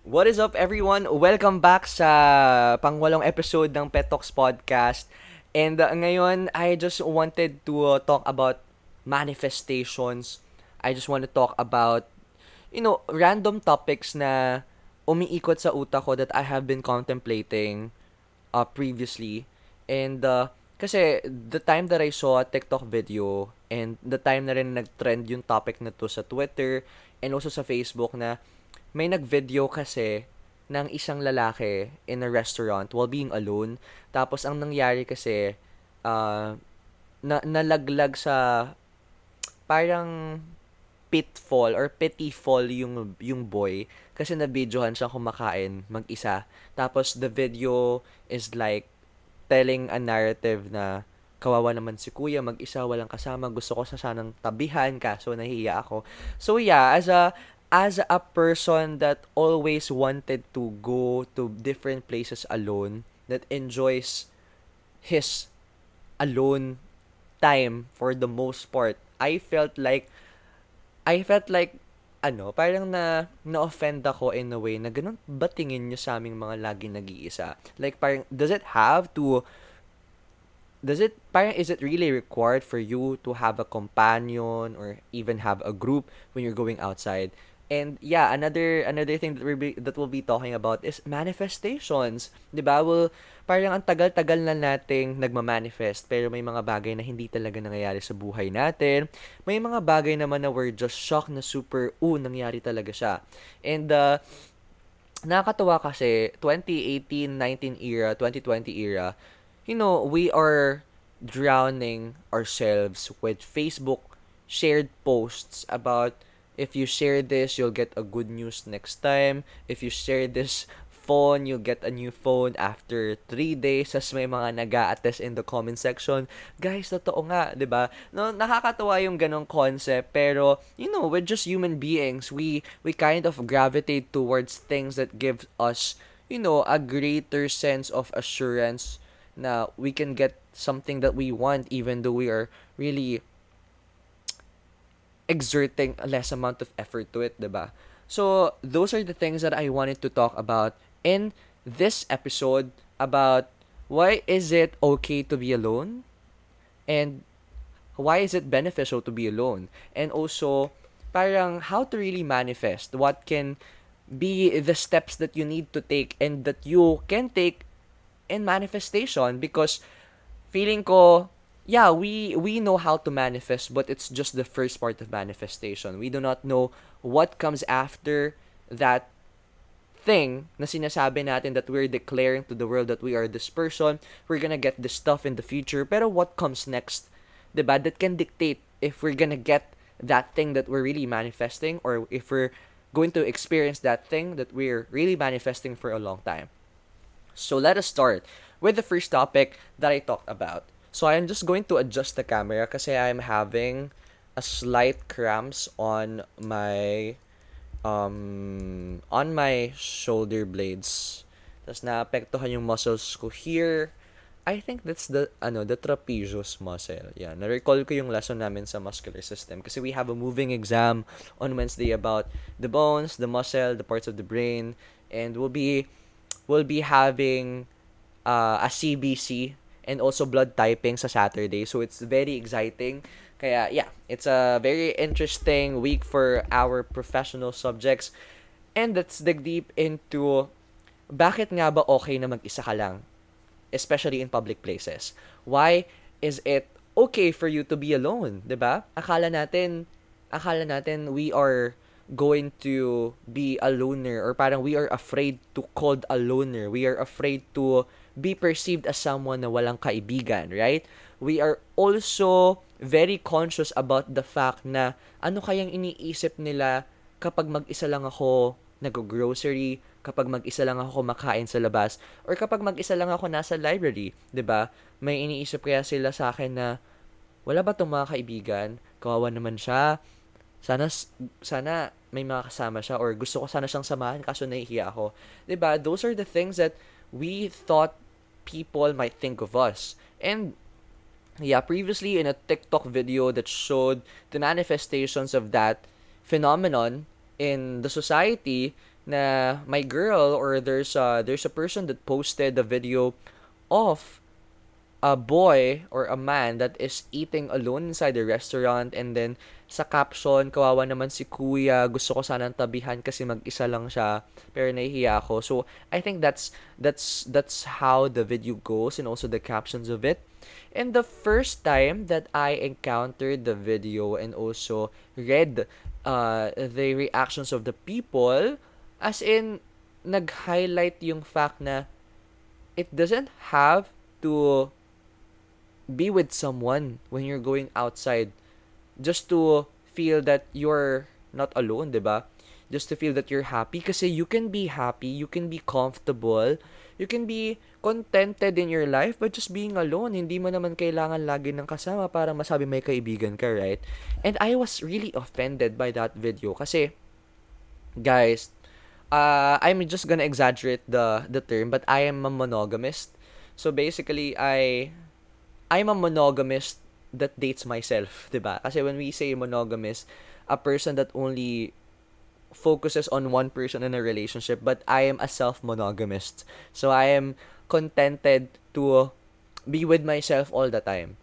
What is up everyone? Welcome back sa pangwalong episode ng Pet Talks Podcast. And uh, ngayon, I just wanted to uh, talk about manifestations. I just want to talk about, you know, random topics na umiikot sa utak ko that I have been contemplating uh, previously. And uh, kasi the time that I saw a TikTok video and the time na rin nag-trend yung topic na to sa Twitter and also sa Facebook na may nag-video kasi ng isang lalaki in a restaurant while being alone. Tapos ang nangyari kasi uh, na nalaglag sa parang pitfall or petty fall yung yung boy kasi na-videohan siya kumakain mag-isa. Tapos the video is like telling a narrative na kawawa naman si kuya, mag-isa, walang kasama, gusto ko sa sanang tabihan, kaso nahiya ako. So yeah, as a as a person that always wanted to go to different places alone, that enjoys his alone time for the most part, I felt like, I felt like, ano, parang na, na-offend ako in a way na ganun ba tingin nyo sa aming mga lagi nag-iisa? Like, parang, does it have to, does it, parang, is it really required for you to have a companion or even have a group when you're going outside? And yeah, another another thing that we be, that we'll be talking about is manifestations. 'Di ba? Well, parang ang tagal-tagal na nating nagma-manifest pero may mga bagay na hindi talaga nangyayari sa buhay natin. May mga bagay naman na we're just shocked na super uh, nangyari talaga siya. And uh, nakakatuwa kasi 2018-19 era, 2020 era, you know, we are drowning ourselves with Facebook shared posts about if you share this, you'll get a good news next time. If you share this phone, you'll get a new phone after 3 days. As may mga nag attest in the comment section. Guys, totoo nga, 'di ba? No, nakakatawa yung ganong concept, pero you know, we're just human beings. We we kind of gravitate towards things that give us, you know, a greater sense of assurance na we can get something that we want even though we are really exerting a less amount of effort to it, diba? So, those are the things that I wanted to talk about in this episode about why is it okay to be alone and why is it beneficial to be alone and also parang how to really manifest what can be the steps that you need to take and that you can take in manifestation because feeling ko yeah, we we know how to manifest, but it's just the first part of manifestation. We do not know what comes after that thing na sinasabi natin that we're declaring to the world that we are this person, we're gonna get this stuff in the future. Pero what comes next, diba? That can dictate if we're gonna get that thing that we're really manifesting or if we're going to experience that thing that we're really manifesting for a long time. So let us start with the first topic that I talked about. So I'm just going to adjust the camera kasi I'm having a slight cramps on my um on my shoulder blades. Tapos naapektuhan yung muscles ko here. I think that's the ano the trapezius muscle. Yeah, na-recall ko yung lesson namin sa muscular system kasi we have a moving exam on Wednesday about the bones, the muscle, the parts of the brain and we'll be we'll be having uh, a CBC and also blood typing sa Saturday. So it's very exciting. Kaya yeah, it's a very interesting week for our professional subjects. And let's dig deep into bakit nga ba okay na mag-isa ka lang? Especially in public places. Why is it okay for you to be alone, 'di ba? Akala natin akala natin we are going to be a loner or parang we are afraid to called a loner. We are afraid to be perceived as someone na walang kaibigan, right? We are also very conscious about the fact na ano kayang iniisip nila kapag mag-isa lang ako nag-grocery, kapag mag-isa lang ako kumakain sa labas, or kapag mag-isa lang ako nasa library, 'di ba? May iniisip kaya sila sa akin na wala ba tong mga kaibigan? Kawawa naman siya. Sana sana may mga kasama siya or gusto ko sana siyang samahan kaso nahihiya ako. 'Di ba? Those are the things that we thought people might think of us. And yeah, previously in a TikTok video that showed the manifestations of that phenomenon in the society, na my girl or there's a, there's a person that posted a video of a boy or a man that is eating alone inside the restaurant and then sa caption, kawawa naman si kuya, gusto ko sanang tabihan kasi mag-isa lang siya, pero nahihiya ako. So, I think that's, that's, that's how the video goes and also the captions of it. And the first time that I encountered the video and also read uh, the reactions of the people, as in, nag-highlight yung fact na it doesn't have to be with someone when you're going outside just to feel that you're not alone, 'di ba? Just to feel that you're happy kasi you can be happy, you can be comfortable, you can be contented in your life but just being alone. Hindi mo naman kailangan lagi ng kasama para masabi may kaibigan ka, right? And I was really offended by that video kasi guys, uh, I'm just gonna exaggerate the the term, but I am a monogamist. So basically, I I'm a monogamist that dates myself, 'di ba? Kasi when we say monogamous, a person that only focuses on one person in a relationship, but I am a self-monogamist. So I am contented to be with myself all the time.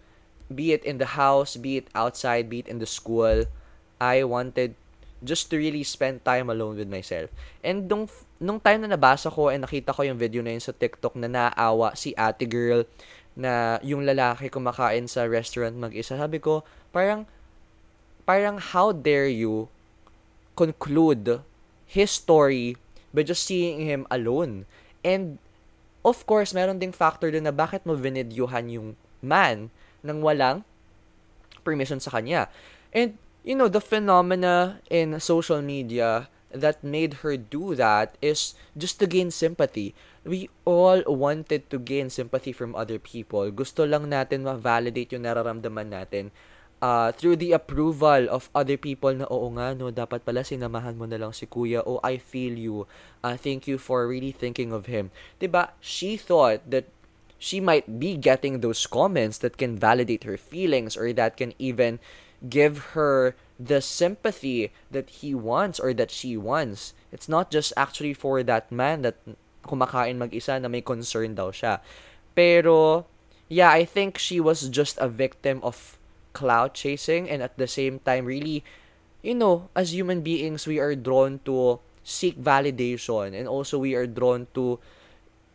Be it in the house, be it outside, be it in the school. I wanted just to really spend time alone with myself. And nung, nung time na nabasa ko and nakita ko yung video na yun sa TikTok na naawa si ate girl na yung lalaki kumakain sa restaurant mag-isa. Sabi ko, parang, parang how dare you conclude his story by just seeing him alone. And, of course, meron ding factor din na bakit mo vinidyuhan yung man nang walang permission sa kanya. And, you know, the phenomena in social media that made her do that is just to gain sympathy. We all wanted to gain sympathy from other people. Gusto lang natin ma-validate yung nararamdaman natin. Uh, through the approval of other people na oo nga no dapat pala sinamahan mo na lang si kuya. Oh I feel you. Uh, thank you for really thinking of him. Ba she thought that she might be getting those comments that can validate her feelings or that can even give her the sympathy that he wants or that she wants it's not just actually for that man that kumakain mag-isa na may concern daw siya. Pero, yeah, I think she was just a victim of cloud chasing and at the same time really, you know, as human beings, we are drawn to seek validation and also we are drawn to,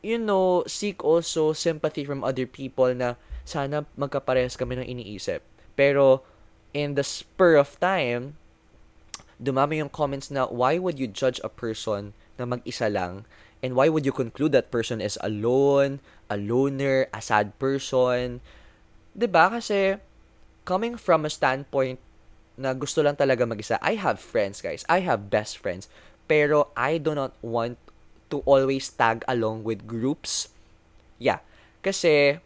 you know, seek also sympathy from other people na sana magkaparehas kami ng iniisip. Pero, in the spur of time, dumami yung comments na why would you judge a person na mag-isa lang And why would you conclude that person is alone, a loner, a sad person? ba kasi coming from a standpoint na gusto lang talaga mag-isa, I have friends, guys. I have best friends. Pero I do not want to always tag along with groups. Yeah. Kasi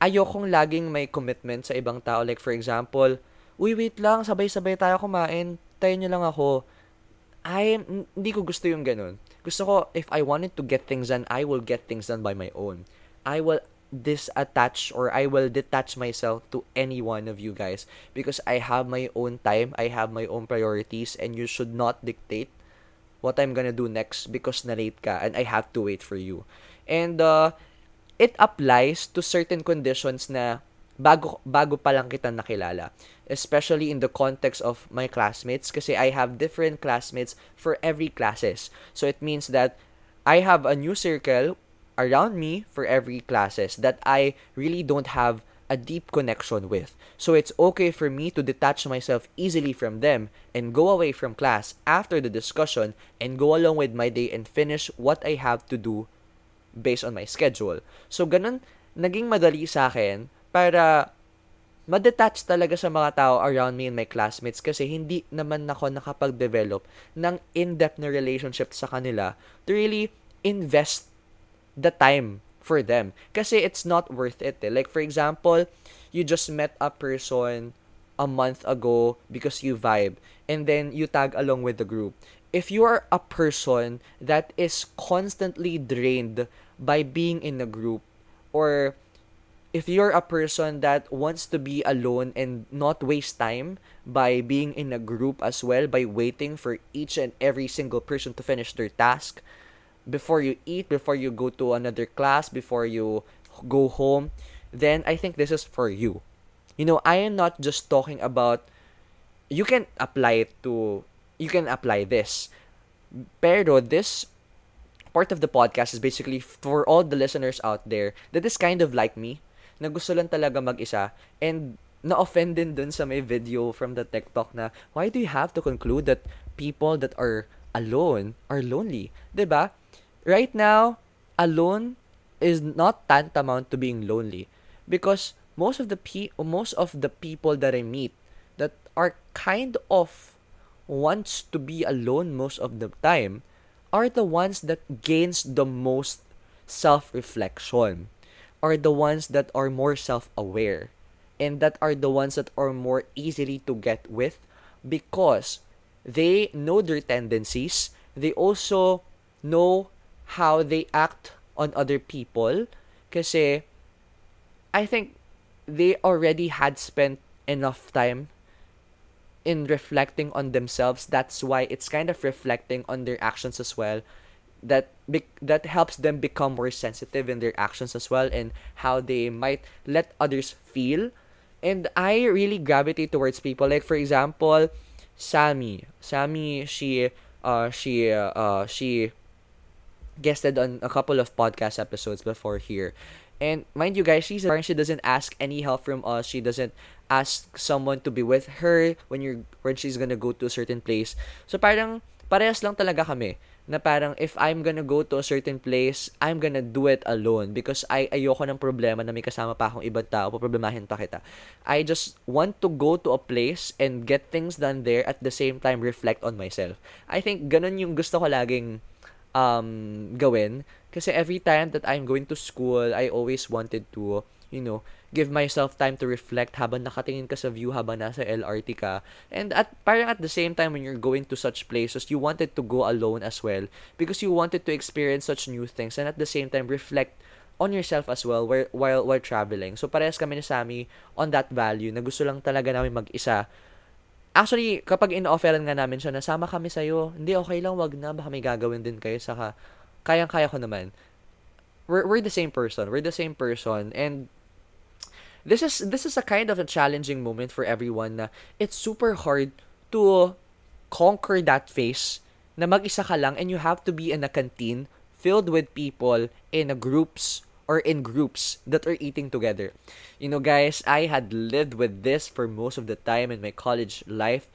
ayokong laging may commitment sa ibang tao. Like for example, uy, wait lang, sabay-sabay tayo kumain. Tayo nyo lang ako. I, hindi ko gusto yung ganun. Gusto ko, if I wanted to get things done, I will get things done by my own. I will disattach or I will detach myself to any one of you guys because I have my own time, I have my own priorities, and you should not dictate what I'm gonna do next because na late ka and I have to wait for you. And uh, it applies to certain conditions na bago bago pa lang kita nakilala especially in the context of my classmates kasi I have different classmates for every classes so it means that I have a new circle around me for every classes that I really don't have a deep connection with. So it's okay for me to detach myself easily from them and go away from class after the discussion and go along with my day and finish what I have to do based on my schedule. So ganun naging madali sa akin para madetach talaga sa mga tao around me and my classmates kasi hindi naman ako nakapag-develop ng in-depth na relationship sa kanila to really invest the time for them. Kasi it's not worth it. Eh. Like, for example, you just met a person a month ago because you vibe and then you tag along with the group. If you are a person that is constantly drained by being in a group or if you're a person that wants to be alone and not waste time by being in a group as well, by waiting for each and every single person to finish their task before you eat, before you go to another class, before you go home, then I think this is for you. You know, I am not just talking about you can apply it to you can apply this. Pero this part of the podcast is basically for all the listeners out there that is kind of like me, na gusto lang talaga mag-isa, and na-offend din dun sa may video from the TikTok na, why do you have to conclude that people that are alone are lonely? ba? Diba? Right now, alone is not tantamount to being lonely because most of the pe- most of the people that I meet that are kind of wants to be alone most of the time are the ones that gains the most self-reflection are the ones that are more self-aware and that are the ones that are more easily to get with because they know their tendencies they also know how they act on other people kasi I think they already had spent enough time in reflecting on themselves. That's why it's kind of reflecting on their actions as well that be- that helps them become more sensitive in their actions as well and how they might let others feel and i really gravitate towards people like for example sammy sammy she uh she uh she guested on a couple of podcast episodes before here and mind you guys, she's a she doesn't ask any help from us. She doesn't ask someone to be with her when you're when she's gonna go to a certain place. So parang parehas lang talaga kami na parang if I'm gonna go to a certain place, I'm gonna do it alone because I ayoko ng problema na may kasama pa akong ibang tao, poproblemahin pa kita. I just want to go to a place and get things done there at the same time reflect on myself. I think ganun yung gusto ko laging um, gawin kasi every time that I'm going to school, I always wanted to, you know, give myself time to reflect habang nakatingin ka sa view habang nasa LRT ka. And at parang at the same time when you're going to such places, you wanted to go alone as well because you wanted to experience such new things and at the same time reflect on yourself as well while while, while traveling. So parehas kami ni Sammy on that value na gusto lang talaga namin mag-isa. Actually, kapag in-offeran nga namin siya, nasama kami sa'yo, hindi, okay lang, wag na, baka may gagawin din kayo, saka kayang-kaya ko naman. We're, we're the same person. We're the same person. And this is this is a kind of a challenging moment for everyone na it's super hard to conquer that phase na mag-isa ka lang and you have to be in a canteen filled with people in a groups or in groups that are eating together. You know, guys, I had lived with this for most of the time in my college life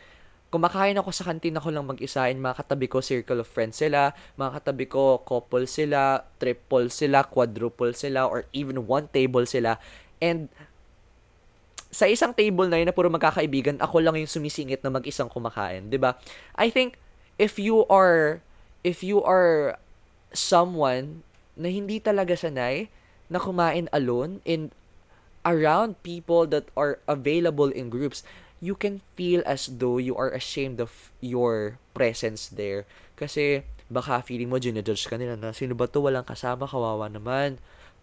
kumakain ako sa kantin ako lang mag-isa and mga katabi ko circle of friends sila, mga katabi ko couple sila, triple sila, quadruple sila, or even one table sila. And sa isang table na yun na puro magkakaibigan, ako lang yung sumisingit na mag-isang kumakain, 'di ba? I think if you are if you are someone na hindi talaga sanay na kumain alone in around people that are available in groups, you can feel as though you are ashamed of your presence there. Kasi baka feeling mo, ginajudge ka nila na sino ba to walang kasama, kawawa naman.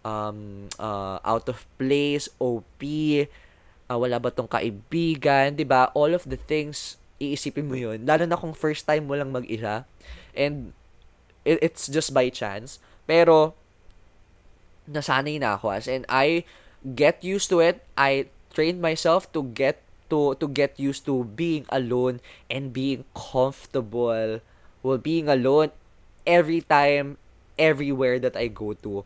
Um, uh, out of place, OP, uh, wala ba tong kaibigan, 'di ba? All of the things iisipin mo 'yun. Lalo na kung first time mo lang mag-isa and it, it's just by chance. Pero nasanay na ako as and I get used to it. I trained myself to get to to get used to being alone and being comfortable well being alone every time everywhere that I go to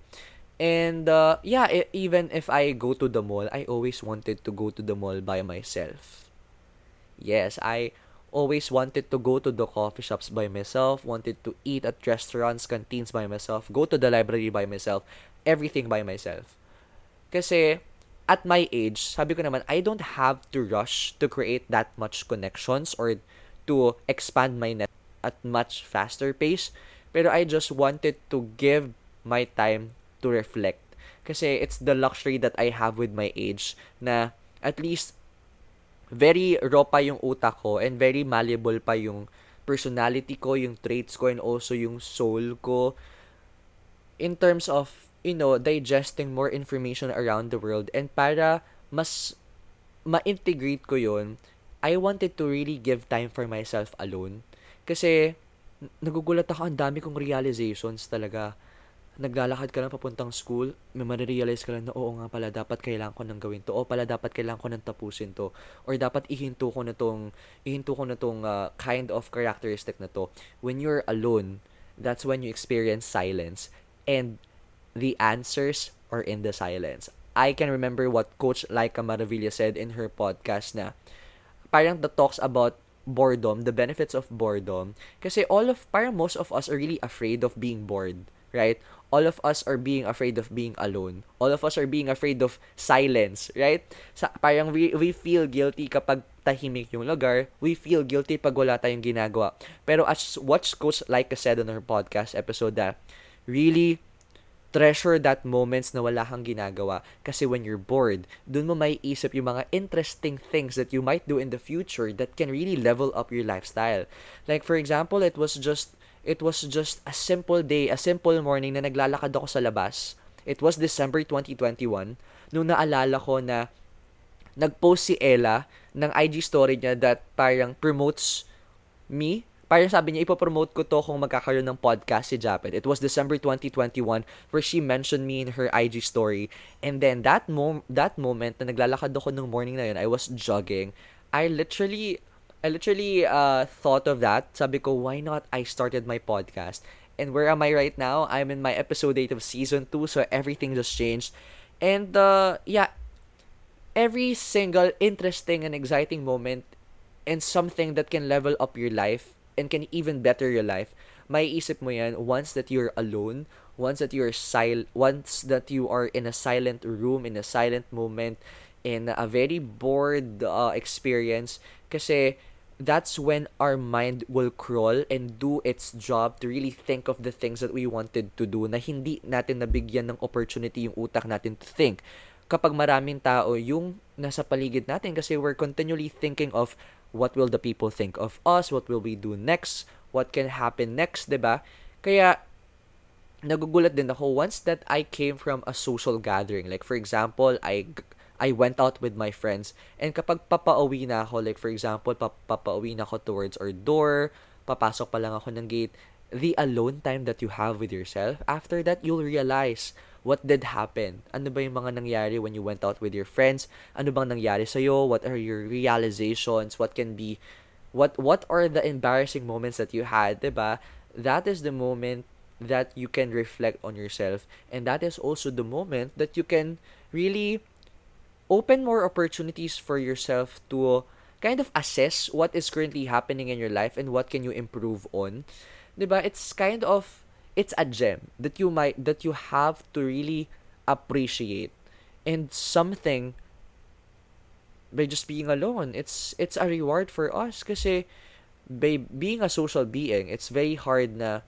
and uh, yeah it, even if I go to the mall I always wanted to go to the mall by myself yes I always wanted to go to the coffee shops by myself wanted to eat at restaurants canteens by myself go to the library by myself everything by myself kasi at my age, sabi ko naman, I don't have to rush to create that much connections or to expand my net at much faster pace. Pero I just wanted to give my time to reflect. Kasi it's the luxury that I have with my age na at least very raw pa yung utak ko and very malleable pa yung personality ko, yung traits ko, and also yung soul ko in terms of you know, digesting more information around the world and para mas ma-integrate ko yun, I wanted to really give time for myself alone. Kasi, nagugulat ako, ang dami kong realizations talaga. Naglalakad ka lang papuntang school, may marirealize ka lang na, oo nga pala, dapat kailangan ko nang gawin to. O pala, dapat kailangan ko nang tapusin to. Or dapat ihinto ko na tong, ihinto ko na tong uh, kind of characteristic na to. When you're alone, that's when you experience silence. And the answers are in the silence. I can remember what Coach Laika Maravilla said in her podcast na parang the talks about boredom, the benefits of boredom. Kasi all of, parang most of us are really afraid of being bored, right? All of us are being afraid of being alone. All of us are being afraid of silence, right? Sa, parang we, we feel guilty kapag tahimik yung lugar. We feel guilty pag wala tayong ginagawa. Pero as what Coach Laika said on her podcast episode that really treasure that moments na wala kang ginagawa. Kasi when you're bored, dun mo may isip yung mga interesting things that you might do in the future that can really level up your lifestyle. Like for example, it was just it was just a simple day, a simple morning na naglalakad ako sa labas. It was December 2021 nung naalala ko na nag-post si Ella ng IG story niya that parang promotes me parang sabi niya, ipopromote ko to kung magkakaroon ng podcast si Japet. It was December 2021 where she mentioned me in her IG story. And then that mom that moment na naglalakad ako nung morning na yun, I was jogging. I literally I literally uh, thought of that. Sabi ko, why not I started my podcast? And where am I right now? I'm in my episode 8 of season 2, so everything just changed. And uh, yeah, every single interesting and exciting moment and something that can level up your life and can even better your life, may isip mo yan once that you're alone, once that you're sil once that you are in a silent room, in a silent moment, in a very bored uh, experience kasi that's when our mind will crawl and do its job to really think of the things that we wanted to do na hindi natin nabigyan ng opportunity yung utak natin to think. Kapag maraming tao yung nasa paligid natin kasi we're continually thinking of what will the people think of us, what will we do next, what can happen next, ba? Kaya nagugulat din ako once that I came from a social gathering. Like for example, I I went out with my friends and kapag papauwi na ako, like for example, pap- papauwi na ako towards our door, papasok pa lang ako ng gate, the alone time that you have with yourself, after that, you'll realize what did happen? Ano ba yung mga nangyari when you went out with your friends? Ano bang nangyari sa iyo? What are your realizations? What can be what what are the embarrassing moments that you had, ba? That is the moment that you can reflect on yourself and that is also the moment that you can really open more opportunities for yourself to kind of assess what is currently happening in your life and what can you improve on. 'Di ba? It's kind of it's a gem that you might that you have to really appreciate and something by just being alone it's it's a reward for us kasi by being a social being it's very hard na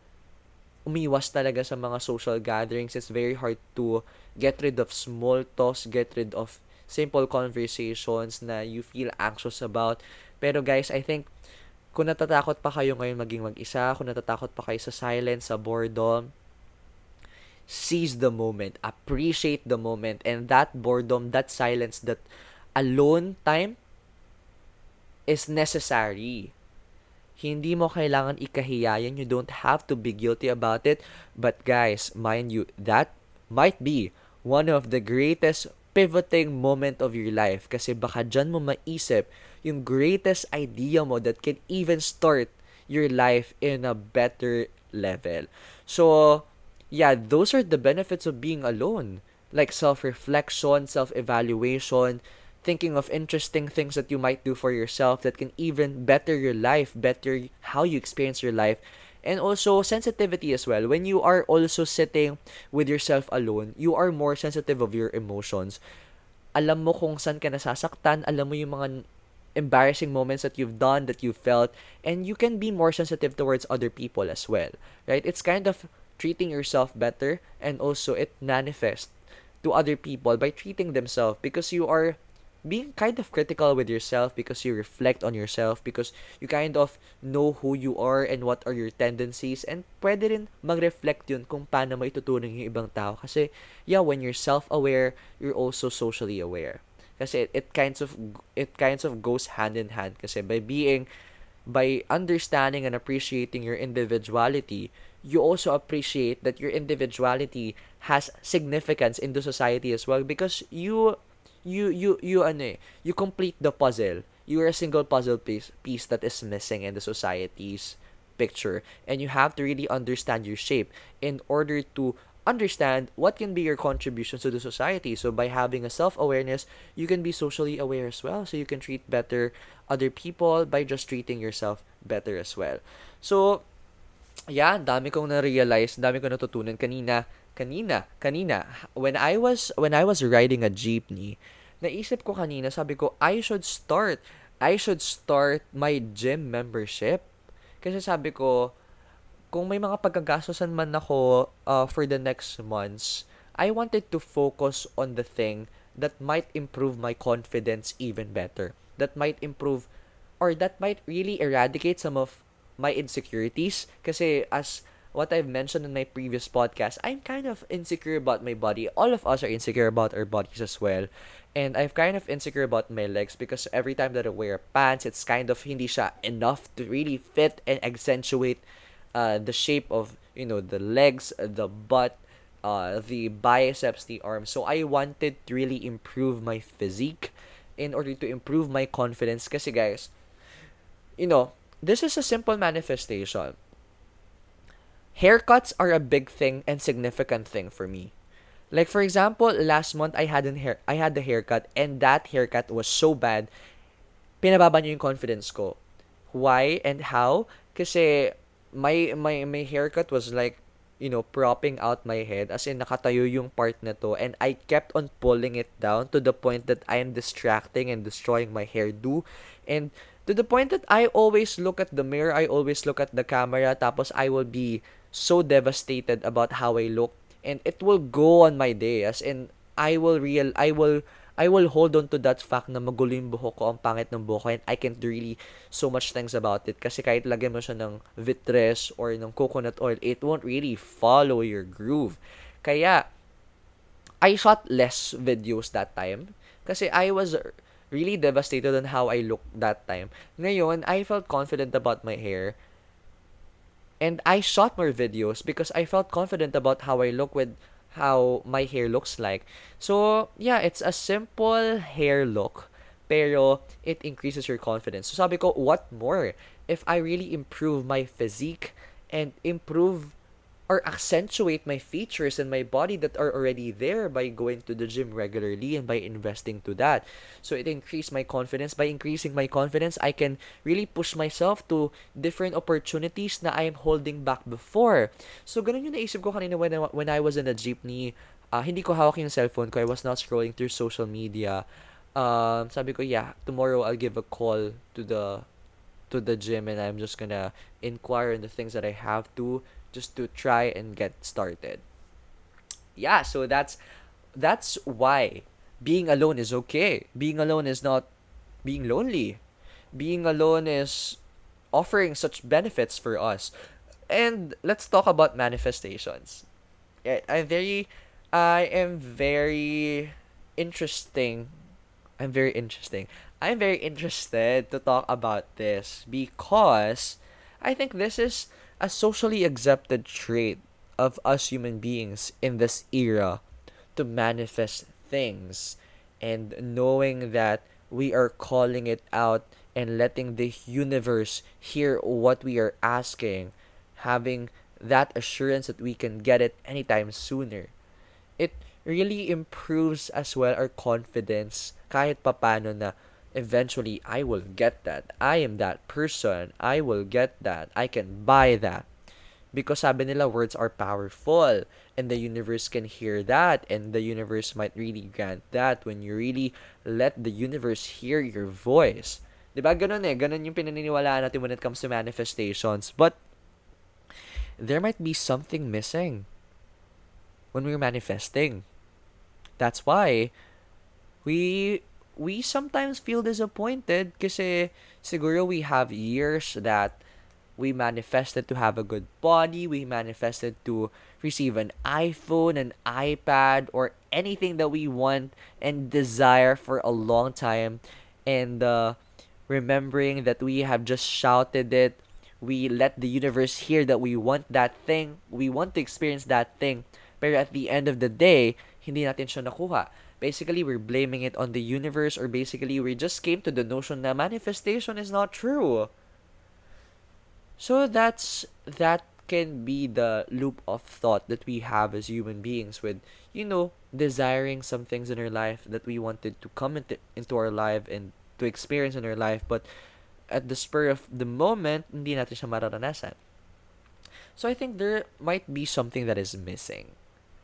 umiwas talaga sa mga social gatherings it's very hard to get rid of small talks get rid of simple conversations na you feel anxious about pero guys I think kung natatakot pa kayo ngayon maging mag-isa, kung natatakot pa kayo sa silence, sa boredom, seize the moment, appreciate the moment, and that boredom, that silence, that alone time is necessary. Hindi mo kailangan ikahiyayan. You don't have to be guilty about it. But guys, mind you, that might be one of the greatest pivoting moment of your life. Kasi baka dyan mo maisip yung greatest idea mo that can even start your life in a better level. So, yeah, those are the benefits of being alone. Like self-reflection, self-evaluation, thinking of interesting things that you might do for yourself that can even better your life, better how you experience your life. And also sensitivity as well. When you are also sitting with yourself alone, you are more sensitive of your emotions. Alam mo kung saan ka nasasaktan, alam mo yung mga embarrassing moments that you've done, that you felt, and you can be more sensitive towards other people as well, right? It's kind of treating yourself better, and also it manifests to other people by treating themselves because you are being kind of critical with yourself because you reflect on yourself because you kind of know who you are and what are your tendencies and pwede rin mag-reflect yun kung paano mo itutunan yung ibang tao. Kasi yeah when you're self-aware you're also socially aware. Kasi it, it kinds of it kinds of goes hand in hand. Kasi by being by understanding and appreciating your individuality you also appreciate that your individuality has significance in the society as well because you you you you ano eh, you complete the puzzle. You are a single puzzle piece piece that is missing in the society's picture and you have to really understand your shape in order to understand what can be your contributions to the society. So by having a self-awareness, you can be socially aware as well. So you can treat better other people by just treating yourself better as well. So yeah, dami kong na-realize, dami kong natutunan kanina kanina, kanina, when I was, when I was riding a jeepney, naisip ko kanina, sabi ko, I should start, I should start my gym membership. Kasi sabi ko, kung may mga pagkagastosan man ako uh, for the next months, I wanted to focus on the thing that might improve my confidence even better. That might improve or that might really eradicate some of my insecurities. Kasi as what I've mentioned in my previous podcast, I'm kind of insecure about my body. All of us are insecure about our bodies as well. And I'm kind of insecure about my legs because every time that I wear pants, it's kind of hindi siya enough to really fit and accentuate uh, the shape of, you know, the legs, the butt, uh, the biceps, the arms. So I wanted to really improve my physique in order to improve my confidence. Kasi guys, you know, this is a simple manifestation haircuts are a big thing and significant thing for me. Like for example, last month I had an hair I had the haircut and that haircut was so bad. Pinababa yung confidence ko. Why and how? Kasi my my my haircut was like you know, propping out my head as in nakatayo yung part na to and I kept on pulling it down to the point that I am distracting and destroying my hairdo and to the point that I always look at the mirror, I always look at the camera tapos I will be so devastated about how I look and it will go on my day as in I will real I will I will hold on to that fact na magulo yung buhok ko, ang pangit ng buhok ko, and I can't really so much things about it. Kasi kahit lagyan mo siya ng vitres or ng coconut oil, it won't really follow your groove. Kaya, I shot less videos that time. Kasi I was really devastated on how I looked that time. Ngayon, I felt confident about my hair. And I shot more videos because I felt confident about how I look with how my hair looks like. So, yeah, it's a simple hair look pero it increases your confidence. So sabi ko, what more if I really improve my physique and improve or accentuate my features and my body that are already there by going to the gym regularly and by investing to that. So it increased my confidence. By increasing my confidence, I can really push myself to different opportunities na I am holding back before. So ganun yung naisip ko kanina when I, when I was in a jeepney. Uh, hindi ko hawak yung cellphone ko. I was not scrolling through social media. Um, sabi ko, yeah, tomorrow I'll give a call to the to the gym and I'm just gonna inquire in the things that I have to just to try and get started. Yeah, so that's that's why being alone is okay. Being alone is not being lonely. Being alone is offering such benefits for us. And let's talk about manifestations. I'm very I am very interesting. I'm very interesting. I'm very interested to talk about this because I think this is a socially accepted trait of us human beings in this era to manifest things and knowing that we are calling it out and letting the universe hear what we are asking, having that assurance that we can get it anytime sooner. It really improves as well our confidence kahit papano na eventually I will get that. I am that person. I will get that. I can buy that. Because sabi nila, words are powerful. And the universe can hear that. And the universe might really grant that when you really let the universe hear your voice. Diba? Ganun eh. Ganun yung pinaniniwalaan natin when it comes to manifestations. But, there might be something missing when we're manifesting. That's why we we sometimes feel disappointed kasi siguro we have years that we manifested to have a good body, we manifested to receive an iPhone, an iPad, or anything that we want and desire for a long time. And uh, remembering that we have just shouted it, we let the universe hear that we want that thing, we want to experience that thing. Pero at the end of the day, hindi natin siya nakuha. Basically, we're blaming it on the universe or basically we just came to the notion that manifestation is not true. So that's that can be the loop of thought that we have as human beings with you know desiring some things in our life that we wanted to come into, into our life and to experience in our life but at the spur of the moment hindi natin siya mararanasan. So I think there might be something that is missing.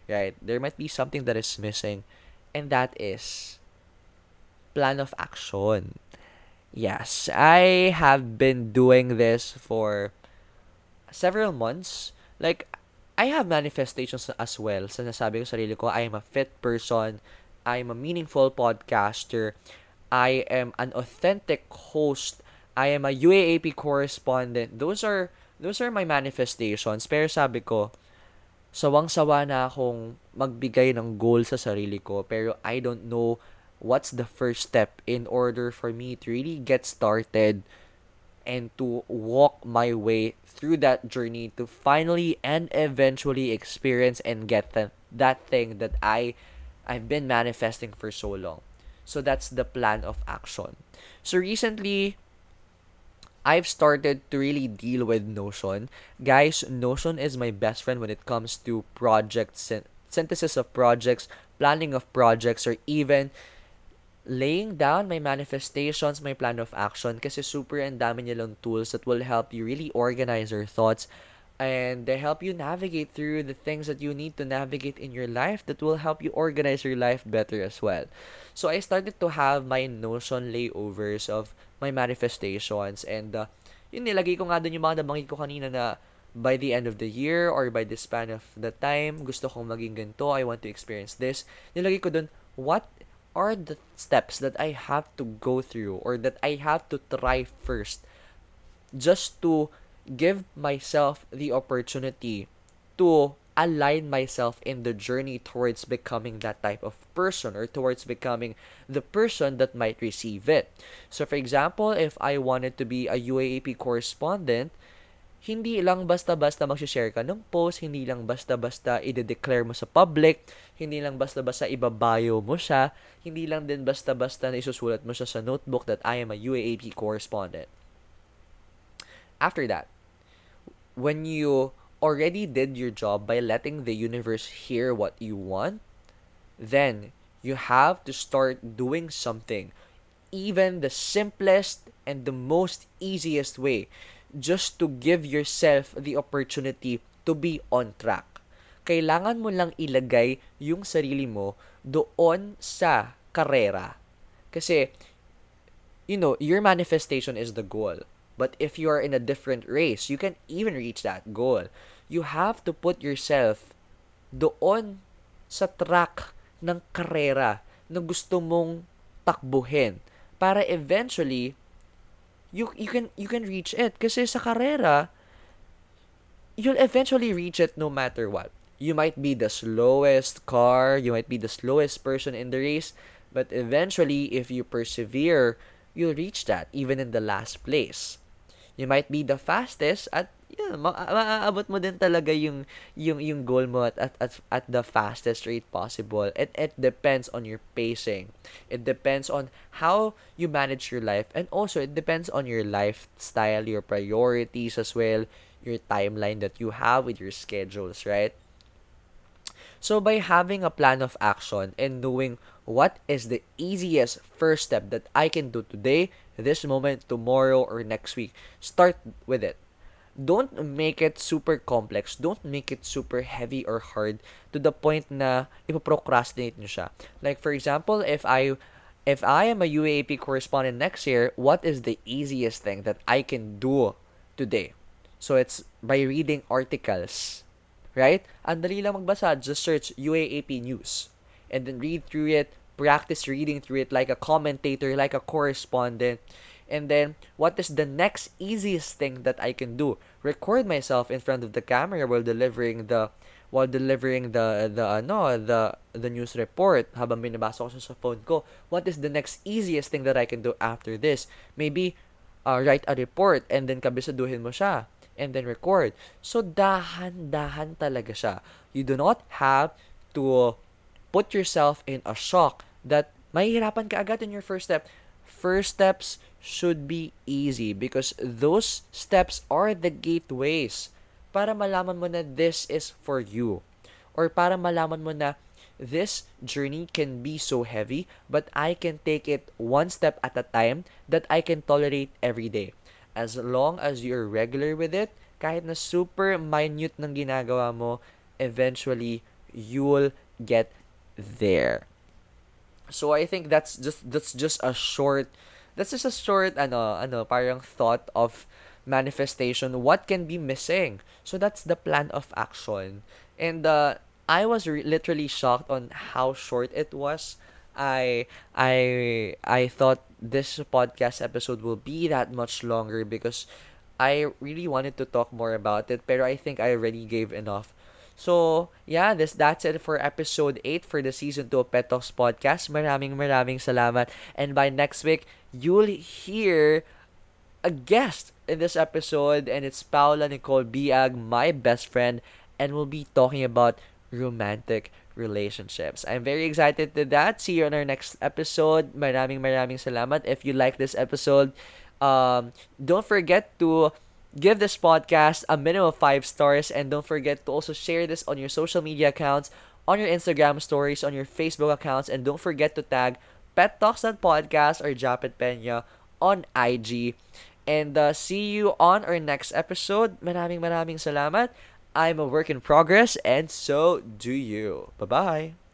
Right? There might be something that is missing and that is plan of action. Yes, I have been doing this for several months. Like, I have manifestations as well. Sa nasabi ko sa sarili ko, I am a fit person. I am a meaningful podcaster. I am an authentic host. I am a UAAP correspondent. Those are those are my manifestations. Pero sabi ko, sawang-sawa na akong magbigay ng goal sa sarili ko pero I don't know what's the first step in order for me to really get started and to walk my way through that journey to finally and eventually experience and get the, that thing that I I've been manifesting for so long. So that's the plan of action. So recently I've started to really deal with Notion. Guys, Notion is my best friend when it comes to project synthesis of projects, planning of projects, or even laying down my manifestations, my plan of action kasi super and dami nilang tools that will help you really organize your thoughts and they help you navigate through the things that you need to navigate in your life that will help you organize your life better as well. So I started to have my Notion layovers of my manifestations and uh, yun nilagay ko nga dun yung mga nabanggit ko kanina na by the end of the year or by the span of the time, gusto kong maging ganito, I want to experience this. Nilagay ko dun, what are the steps that I have to go through or that I have to try first just to give myself the opportunity to align myself in the journey towards becoming that type of person or towards becoming the person that might receive it. So, for example, if I wanted to be a UAAP correspondent, hindi lang basta-basta mag-share ka ng post, hindi lang basta-basta i-declare mo sa public, hindi lang basta-basta ibabayo mo siya, hindi lang din basta-basta na isusulat mo siya sa notebook that I am a UAAP correspondent. After that, when you already did your job by letting the universe hear what you want, then you have to start doing something. Even the simplest and the most easiest way, just to give yourself the opportunity to be on track. Kailangan mo lang ilagay yung sarili mo doon sa karera. Kasi, you know, your manifestation is the goal. But if you are in a different race, you can even reach that goal. You have to put yourself doon sa track ng karera na gusto mong takbuhin para eventually you you can you can reach it kasi sa karera you'll eventually reach it no matter what. You might be the slowest car, you might be the slowest person in the race, but eventually if you persevere, you'll reach that even in the last place you might be the fastest at yeah, ma- maaabot mo din talaga yung yung yung goal mo at, at at at the fastest rate possible. It it depends on your pacing. It depends on how you manage your life and also it depends on your lifestyle, your priorities as well, your timeline that you have with your schedules, right? So by having a plan of action and knowing what is the easiest first step that I can do today, this moment, tomorrow, or next week, start with it. Don't make it super complex. Don't make it super heavy or hard to the point na ipoprocrastinate nyo siya. Like for example, if I if I am a UAP correspondent next year, what is the easiest thing that I can do today? So it's by reading articles right? Ang dali lang magbasa, just search UAAP News. And then read through it, practice reading through it like a commentator, like a correspondent. And then, what is the next easiest thing that I can do? Record myself in front of the camera while delivering the while delivering the the ano the the news report habang binabasa ko sa phone ko what is the next easiest thing that I can do after this maybe uh, write a report and then kabisaduhin mo siya and then record so dahan-dahan talaga siya you do not have to put yourself in a shock that mahihirapan ka agad in your first step first steps should be easy because those steps are the gateways para malaman mo na this is for you. Or para malaman mo na this journey can be so heavy, but I can take it one step at a time that I can tolerate every day. As long as you're regular with it, kahit na super minute ng ginagawa mo, eventually you'll get there. So I think that's just that's just a short that's just a short ano ano parang thought of manifestation, what can be missing. So that's the plan of action. And uh, I was re- literally shocked on how short it was. I I I thought this podcast episode will be that much longer because I really wanted to talk more about it, but I think I already gave enough. So, yeah, this that's it for episode 8 for the season 2 of Pet podcast. Maraming maraming salamat. And by next week, you'll hear a guest in this episode, and it's Paula Nicole Biag, my best friend, and we'll be talking about romantic relationships. I'm very excited to that. See you on our next episode. Maraming maraming salamat. If you like this episode, um, don't forget to give this podcast a minimum of five stars, and don't forget to also share this on your social media accounts, on your Instagram stories, on your Facebook accounts, and don't forget to tag Pet Talks Podcast or Japet Pena on IG. And uh, see you on our next episode. Maraming maraming salamat. I'm a work in progress and so do you. Bye-bye.